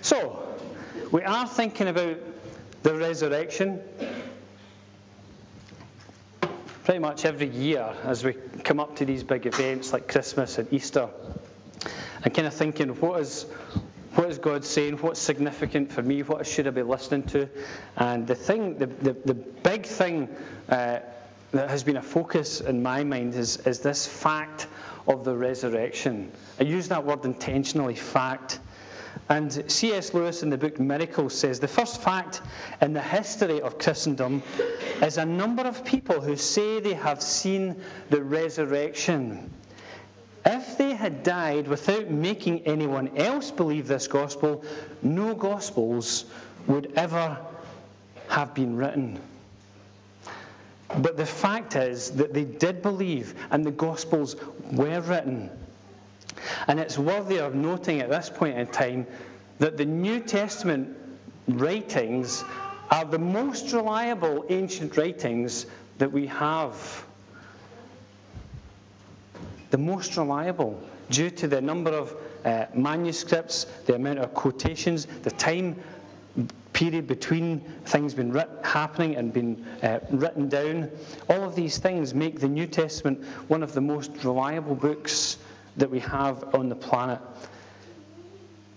So, we are thinking about the resurrection pretty much every year as we come up to these big events like Christmas and Easter. And kind of thinking, what is, what is God saying? What's significant for me? What should I be listening to? And the thing, the, the, the big thing uh, that has been a focus in my mind is, is this fact of the resurrection. I use that word intentionally, fact. And C.S. Lewis in the book Miracles says the first fact in the history of Christendom is a number of people who say they have seen the resurrection. If they had died without making anyone else believe this gospel, no gospels would ever have been written. But the fact is that they did believe, and the Gospels were written. And it's worthy of noting at this point in time that the New Testament writings are the most reliable ancient writings that we have. The most reliable, due to the number of uh, manuscripts, the amount of quotations, the time period between things being writ- happening and being uh, written down. All of these things make the New Testament one of the most reliable books that we have on the planet.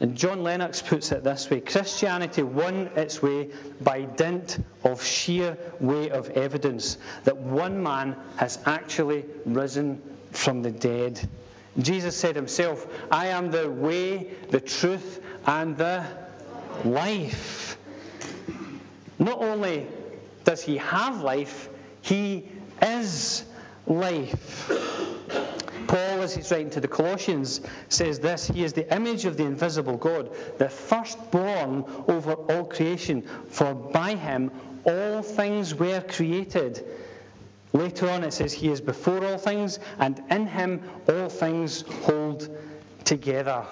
And John Lennox puts it this way Christianity won its way by dint of sheer weight of evidence that one man has actually risen from the dead. Jesus said himself, I am the way, the truth, and the life. Not only does he have life, he is life. Paul, as he's writing to the Colossians, says this He is the image of the invisible God, the firstborn over all creation, for by him all things were created. Later on, it says, He is before all things, and in him all things hold together.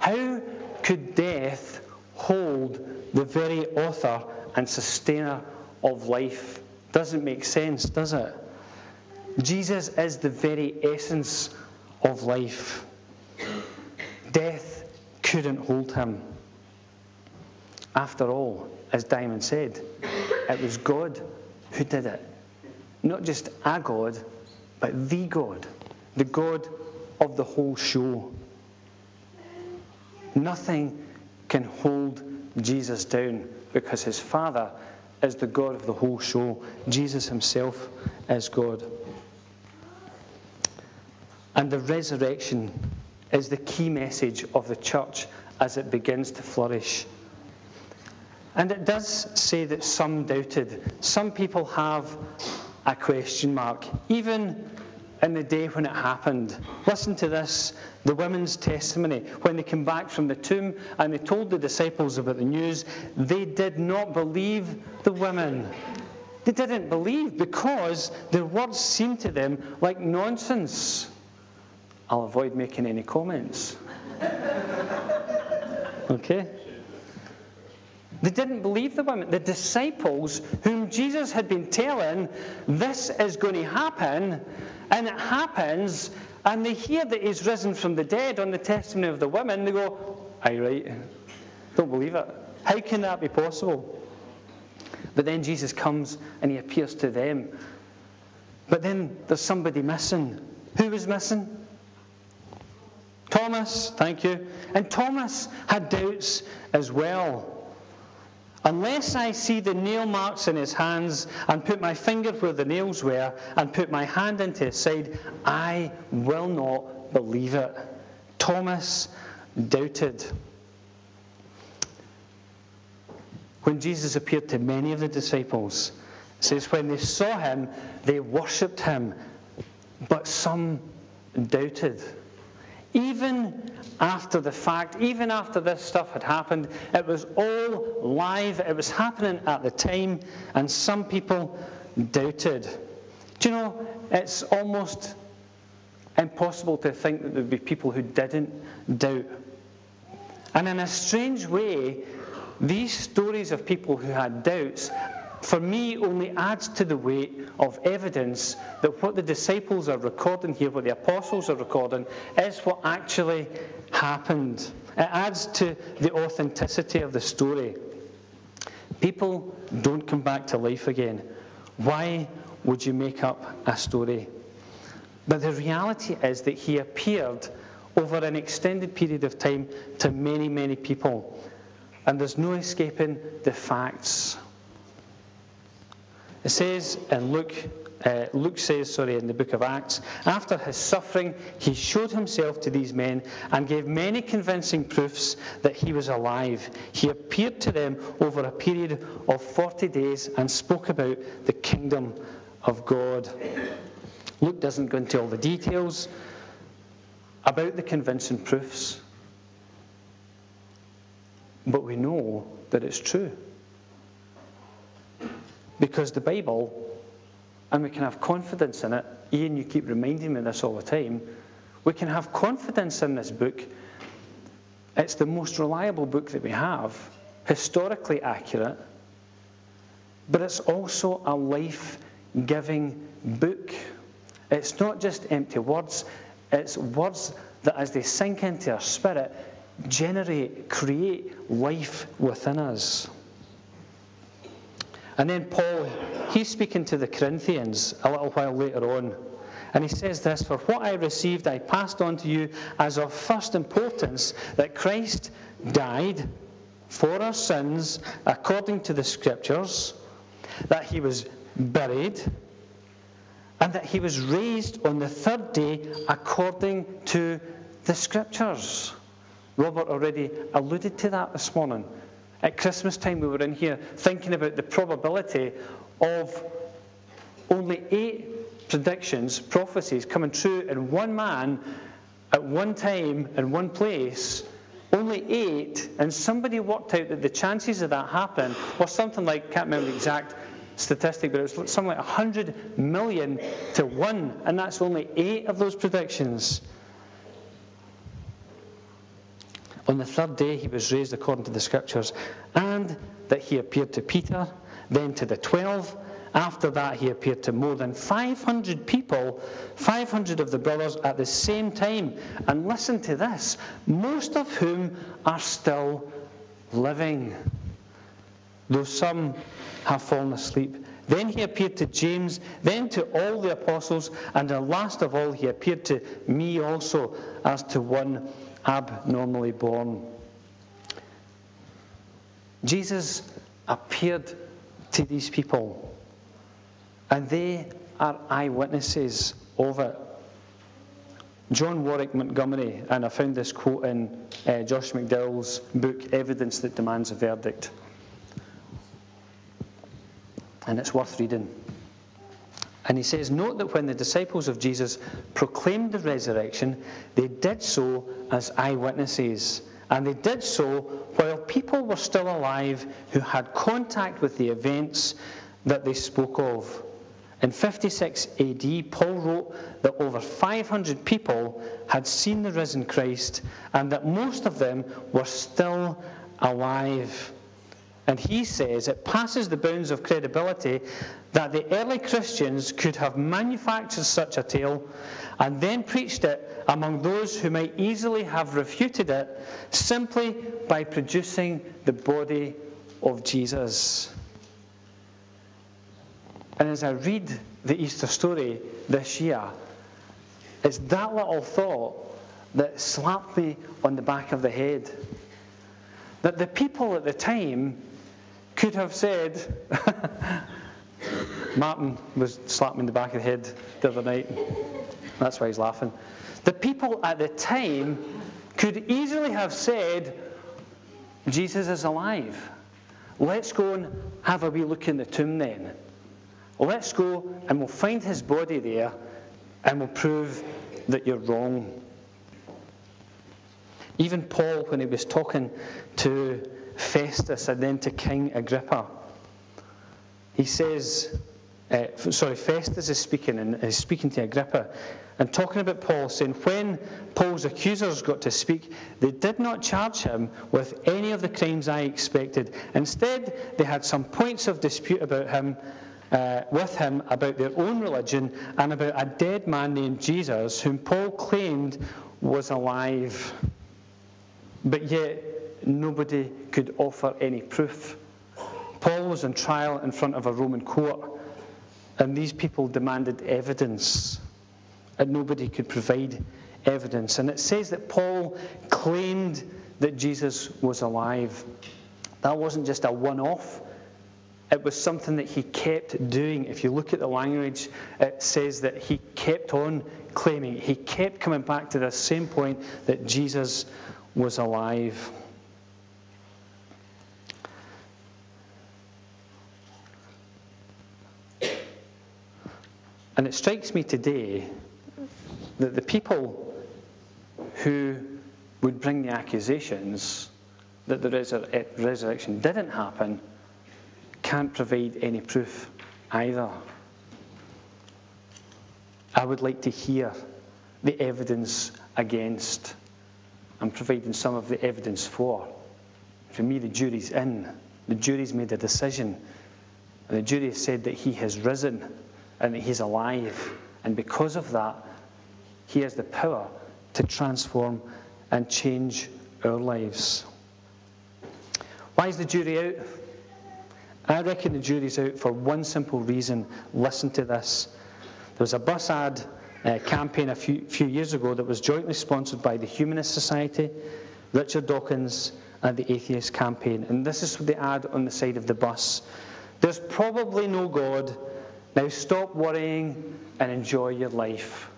How could death hold the very author and sustainer of life. Doesn't make sense, does it? Jesus is the very essence of life. Death couldn't hold him. After all, as Diamond said, it was God who did it. Not just a God, but the God, the God of the whole show. Nothing can hold Jesus down because his Father is the God of the whole show. Jesus himself is God. And the resurrection is the key message of the church as it begins to flourish. And it does say that some doubted. Some people have a question mark, even in the day when it happened. Listen to this the women's testimony. When they came back from the tomb and they told the disciples about the news, they did not believe the women. They didn't believe because their words seemed to them like nonsense. I'll avoid making any comments. Okay? They didn't believe the women. The disciples, whom Jesus had been telling, this is going to happen, and it happens, and they hear that he's risen from the dead on the testimony of the women, they go, Aye, right. Don't believe it. How can that be possible? But then Jesus comes and he appears to them. But then there's somebody missing. Who was missing? Thomas, thank you. And Thomas had doubts as well. Unless I see the nail marks in his hands and put my finger where the nails were and put my hand into his side, I will not believe it. Thomas doubted. When Jesus appeared to many of the disciples, it says, when they saw him, they worshipped him, but some doubted. Even after the fact, even after this stuff had happened, it was all live, it was happening at the time, and some people doubted. Do you know, it's almost impossible to think that there'd be people who didn't doubt. And in a strange way, these stories of people who had doubts for me only adds to the weight of evidence that what the disciples are recording here, what the apostles are recording, is what actually happened. It adds to the authenticity of the story. People don't come back to life again. Why would you make up a story? But the reality is that he appeared over an extended period of time to many, many people. And there's no escaping the facts. It says in Luke, uh, Luke says, sorry, in the book of Acts, after his suffering, he showed himself to these men and gave many convincing proofs that he was alive. He appeared to them over a period of 40 days and spoke about the kingdom of God. Luke doesn't go into all the details about the convincing proofs, but we know that it's true. Because the Bible, and we can have confidence in it, Ian, you keep reminding me of this all the time, we can have confidence in this book. It's the most reliable book that we have, historically accurate, but it's also a life giving book. It's not just empty words, it's words that, as they sink into our spirit, generate, create life within us. And then Paul, he's speaking to the Corinthians a little while later on. And he says this For what I received, I passed on to you as of first importance that Christ died for our sins according to the Scriptures, that he was buried, and that he was raised on the third day according to the Scriptures. Robert already alluded to that this morning. At Christmas time, we were in here thinking about the probability of only eight predictions, prophecies coming true in one man at one time in one place. Only eight, and somebody worked out that the chances of that happening was something like, can't remember the exact statistic, but it was something like 100 million to one, and that's only eight of those predictions. On the third day, he was raised according to the scriptures, and that he appeared to Peter, then to the twelve. After that, he appeared to more than 500 people, 500 of the brothers at the same time. And listen to this most of whom are still living, though some have fallen asleep. Then he appeared to James, then to all the apostles, and last of all, he appeared to me also as to one abnormally born. Jesus appeared to these people, and they are eyewitnesses of it. John Warwick Montgomery, and I found this quote in uh, Josh McDowell's book, Evidence That Demands a Verdict. And it's worth reading. And he says, Note that when the disciples of Jesus proclaimed the resurrection, they did so as eyewitnesses. And they did so while people were still alive who had contact with the events that they spoke of. In 56 AD, Paul wrote that over 500 people had seen the risen Christ and that most of them were still alive. And he says it passes the bounds of credibility that the early Christians could have manufactured such a tale and then preached it among those who might easily have refuted it simply by producing the body of Jesus. And as I read the Easter story this year, it's that little thought that slapped me on the back of the head. That the people at the time could have said, Martin was slapped me in the back of the head the other night. That's why he's laughing. The people at the time could easily have said, Jesus is alive. Let's go and have a wee look in the tomb then. Let's go and we'll find his body there and we'll prove that you're wrong. Even Paul, when he was talking to Festus and then to King Agrippa. He says, uh, sorry, Festus is speaking and is speaking to Agrippa and talking about Paul, saying, When Paul's accusers got to speak, they did not charge him with any of the crimes I expected. Instead, they had some points of dispute about him. Uh, with him about their own religion and about a dead man named Jesus, whom Paul claimed was alive. but yet nobody could offer any proof. Paul was on trial in front of a Roman court, and these people demanded evidence, and nobody could provide evidence. And it says that Paul claimed that Jesus was alive. That wasn't just a one off, it was something that he kept doing. If you look at the language, it says that he kept on claiming, he kept coming back to the same point that Jesus was alive. And it strikes me today that the people who would bring the accusations that the resur- eh, resurrection didn't happen can't provide any proof either. I would like to hear the evidence against and providing some of the evidence for. For me, the jury's in. The jury's made a decision. And the jury has said that he has risen and that he's alive. And because of that, he has the power to transform and change our lives. Why is the jury out? I reckon the jury's out for one simple reason. Listen to this. There was a bus ad uh, campaign a few, few years ago that was jointly sponsored by the Humanist Society, Richard Dawkins, and the Atheist Campaign. And this is the ad on the side of the bus. There's probably no God. Now stop worrying and enjoy your life.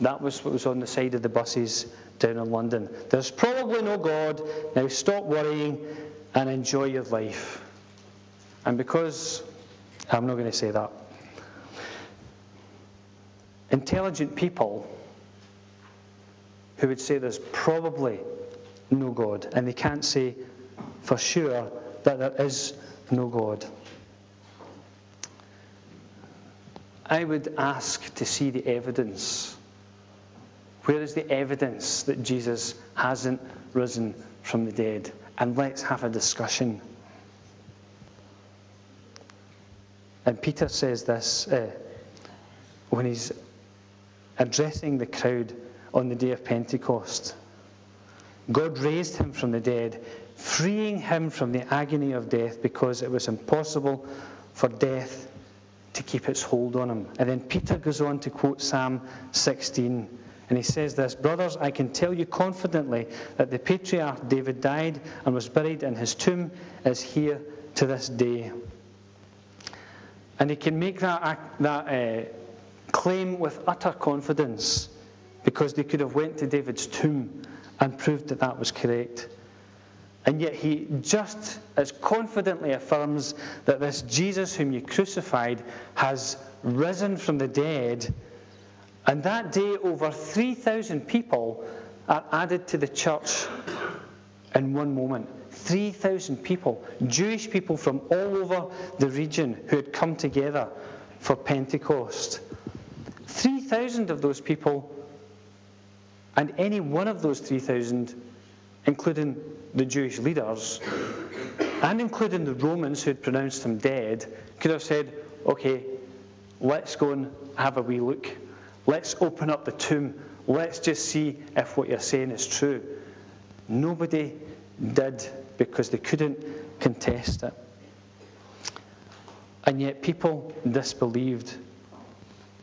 That was what was on the side of the buses down in London. There's probably no God. Now stop worrying and enjoy your life. And because, I'm not going to say that. Intelligent people who would say there's probably no God, and they can't say for sure that there is no God. I would ask to see the evidence. Where is the evidence that Jesus hasn't risen from the dead? And let's have a discussion. And Peter says this uh, when he's addressing the crowd on the day of Pentecost. God raised him from the dead, freeing him from the agony of death because it was impossible for death to keep its hold on him. And then Peter goes on to quote Psalm 16. And he says this Brothers, I can tell you confidently that the patriarch David died and was buried, and his tomb is here to this day. And he can make that, that uh, claim with utter confidence because they could have went to David's tomb and proved that that was correct. And yet he just as confidently affirms that this Jesus whom you crucified has risen from the dead. And that day, over 3,000 people are added to the church in one moment. 3,000 people, Jewish people from all over the region who had come together for Pentecost. 3,000 of those people, and any one of those 3,000, including the Jewish leaders, and including the Romans who had pronounced him dead, could have said, okay, let's go and have a wee look. Let's open up the tomb. Let's just see if what you're saying is true. Nobody did because they couldn't contest it. And yet people disbelieved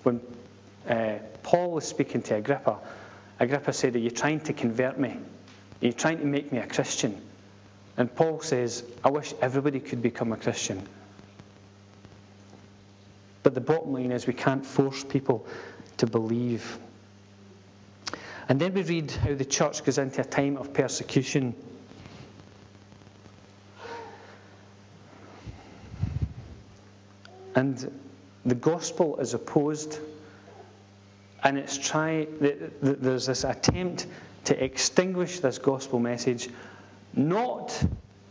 when uh, Paul was speaking to Agrippa. Agrippa said, Are you trying to convert me? Are trying to make me a Christian? And Paul says, I wish everybody could become a Christian. But the bottom line is we can't force people to believe. And then we read how the church goes into a time of persecution. And the gospel is opposed and it's try there's this attempt to extinguish this gospel message not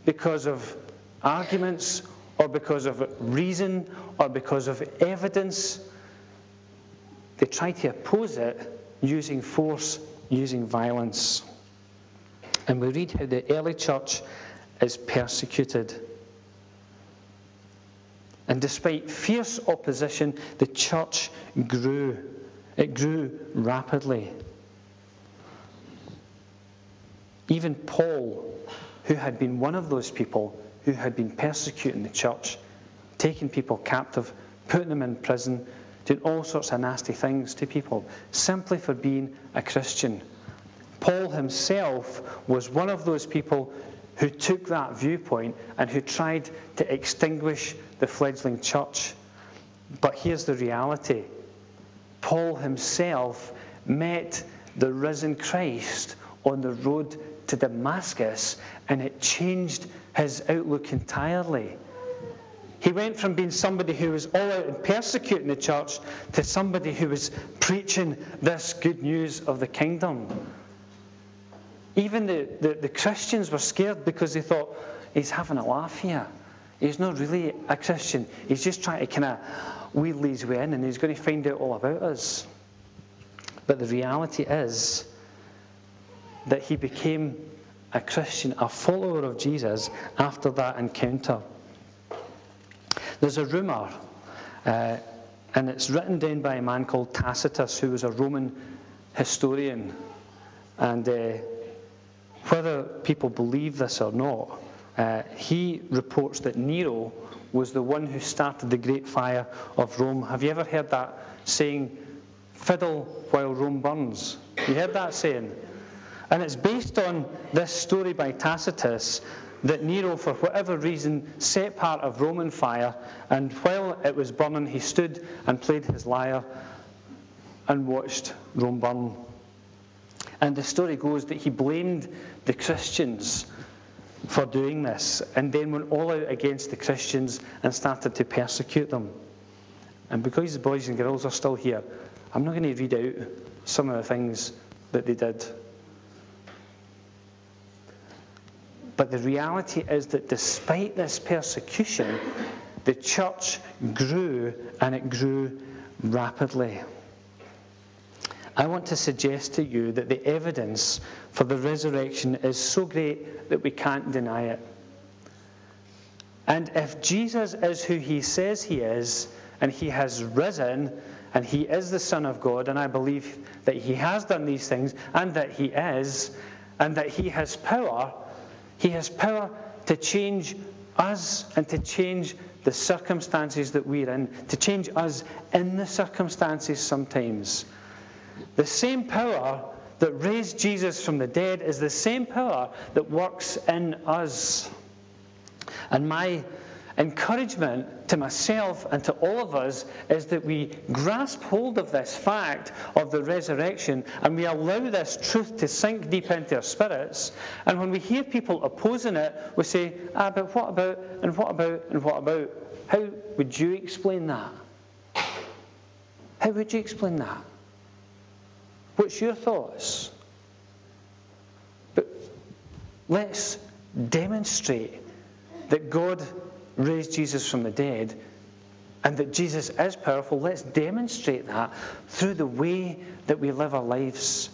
because of arguments or because of reason or because of evidence. They try to oppose it using force using violence. And we read how the early church is persecuted. And despite fierce opposition the church grew. It grew rapidly. Even Paul, who had been one of those people who had been persecuting the church, taking people captive, putting them in prison, doing all sorts of nasty things to people, simply for being a Christian. Paul himself was one of those people who took that viewpoint and who tried to extinguish the fledgling church. But here's the reality Paul himself met the risen Christ on the road to Damascus, and it changed his outlook entirely. He went from being somebody who was all out and persecuting the church to somebody who was preaching this good news of the kingdom. Even the, the, the Christians were scared because they thought, he's having a laugh here. He's not really a Christian. He's just trying to kind of wheel his way in and he's going to find out all about us. But the reality is that he became a Christian, a follower of Jesus after that encounter. There's a rumour, uh, and it's written down by a man called Tacitus, who was a Roman historian. And uh, whether people believe this or not, uh, he reports that Nero was the one who started the Great Fire of Rome. Have you ever heard that saying, fiddle while Rome burns? You heard that saying? And it's based on this story by Tacitus that Nero, for whatever reason, set part of Roman fire, and while it was burning, he stood and played his lyre and watched Rome burn. And the story goes that he blamed the Christians for doing this and then went all out against the Christians and started to persecute them. And because the boys and girls are still here, I'm not going to read out some of the things that they did. But the reality is that despite this persecution, the church grew and it grew rapidly. I want to suggest to you that the evidence for the resurrection is so great that we can't deny it. And if Jesus is who he says he is, and he has risen, and he is the Son of God, and I believe that he has done these things, and that he is, and that he has power, he has power to change us and to change the circumstances that we're in, to change us in the circumstances sometimes. The same power that raised Jesus from the dead is the same power that works in us. And my encouragement to myself and to all of us is that we grasp hold of this fact of the resurrection and we allow this truth to sink deep into our spirits. And when we hear people opposing it, we say, ah, but what about, and what about, and what about? How would you explain that? How would you explain that? What's your thoughts? But let's demonstrate that God raised Jesus from the dead and that Jesus is powerful. Let's demonstrate that through the way that we live our lives,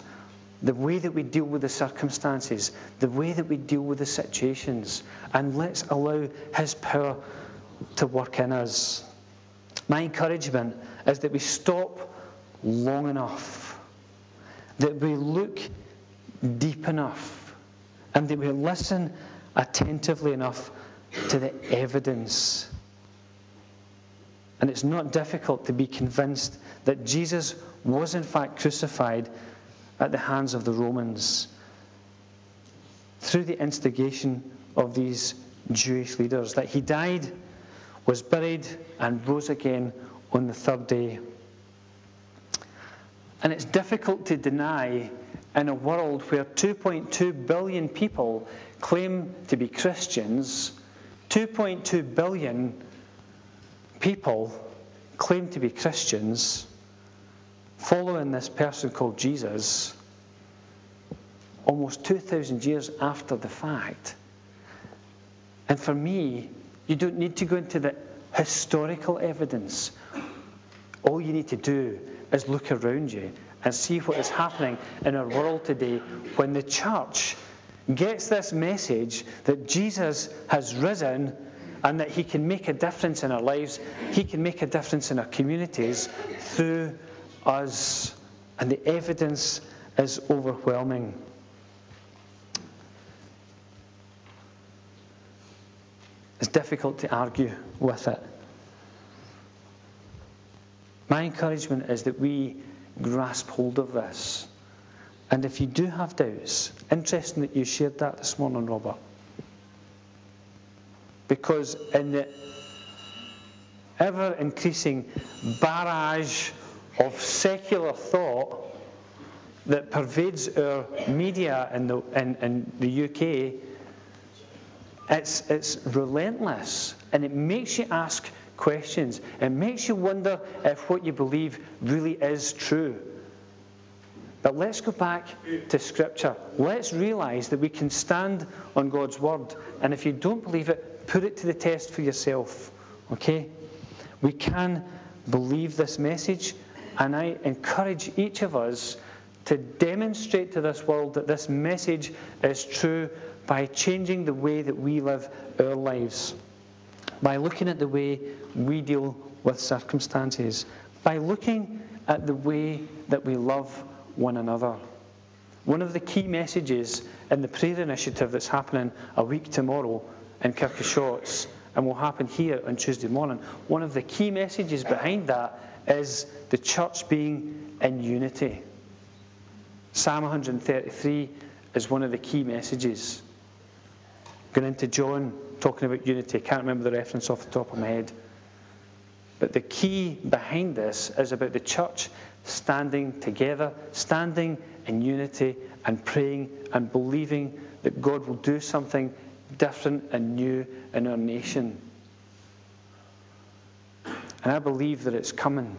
the way that we deal with the circumstances, the way that we deal with the situations, and let's allow His power to work in us. My encouragement is that we stop long enough that we look deep enough and that we listen attentively enough to the evidence. And it's not difficult to be convinced that Jesus was in fact crucified at the hands of the Romans through the instigation of these Jewish leaders, that he died, was buried, and rose again on the third day. And it's difficult to deny in a world where 2.2 billion people claim to be Christians, 2.2 billion people claim to be Christians, following this person called Jesus, almost 2,000 years after the fact. And for me, you don't need to go into the historical evidence. All you need to do is look around you and see what is happening in our world today when the church gets this message that Jesus has risen and that he can make a difference in our lives, he can make a difference in our communities through us. And the evidence is overwhelming. It's difficult to argue with it. My encouragement is that we grasp hold of this and if you do have doubts, interesting that you shared that this morning, Robert. Because in the ever increasing barrage of secular thought that pervades our media in the, in, in the UK, it's, it's relentless and it makes you ask questions. It makes you wonder if what you believe really is true. But let's go back to Scripture. Let's realize that we can stand on God's Word. And if you don't believe it, put it to the test for yourself. Okay? We can believe this message. And I encourage each of us to demonstrate to this world that this message is true by changing the way that we live our lives, by looking at the way we deal with circumstances, by looking at the way that we love one another. One of the key messages in the prayer initiative that's happening a week tomorrow in Kirk o' Shotts and will happen here on Tuesday morning, one of the key messages behind that is the church being in unity. Psalm 133 is one of the key messages. Going into John, talking about unity. I can't remember the reference off the top of my head. But the key behind this is about the church standing together, standing in unity, and praying and believing that God will do something different and new in our nation. And I believe that it's coming.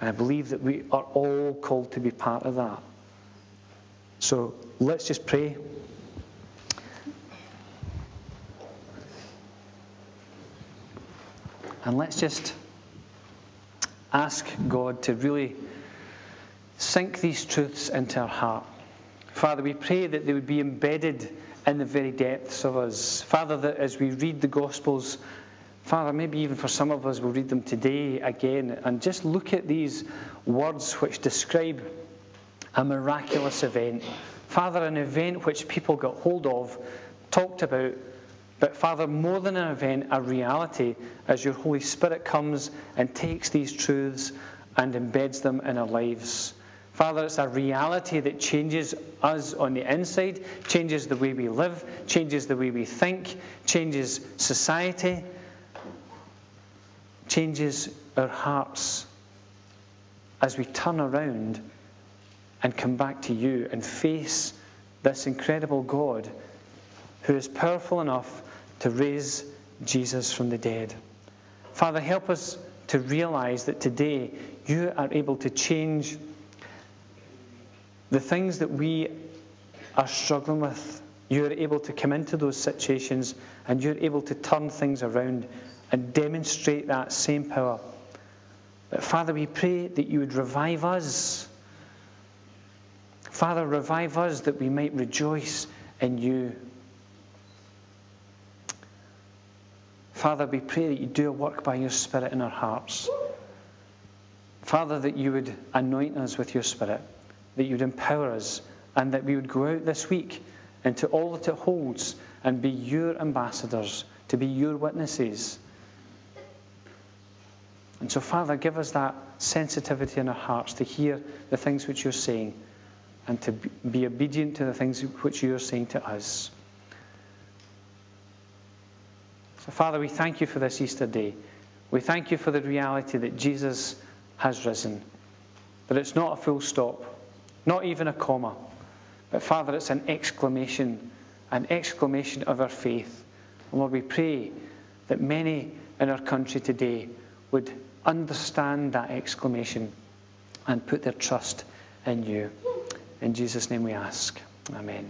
And I believe that we are all called to be part of that. So let's just pray. And let's just ask God to really sink these truths into our heart. Father, we pray that they would be embedded in the very depths of us. Father, that as we read the Gospels, Father, maybe even for some of us, we'll read them today again and just look at these words which describe a miraculous event. Father, an event which people got hold of, talked about, but Father, more than an event, a reality as your Holy Spirit comes and takes these truths and embeds them in our lives. Father, it's a reality that changes us on the inside, changes the way we live, changes the way we think, changes society, changes our hearts as we turn around and come back to you and face this incredible God who is powerful enough to raise Jesus from the dead. Father, help us to realize that today you are able to change the things that we are struggling with. You are able to come into those situations and you're able to turn things around and demonstrate that same power. But Father, we pray that you would revive us Father, revive us that we might rejoice in you. Father, we pray that you do a work by your Spirit in our hearts. Father, that you would anoint us with your Spirit, that you would empower us, and that we would go out this week into all that it holds and be your ambassadors, to be your witnesses. And so, Father, give us that sensitivity in our hearts to hear the things which you're saying and to be obedient to the things which you are saying to us. So, Father, we thank you for this Easter day. We thank you for the reality that Jesus has risen, that it's not a full stop, not even a comma, but, Father, it's an exclamation, an exclamation of our faith. And Lord, we pray that many in our country today would understand that exclamation and put their trust in you. In Jesus' name we ask. Amen.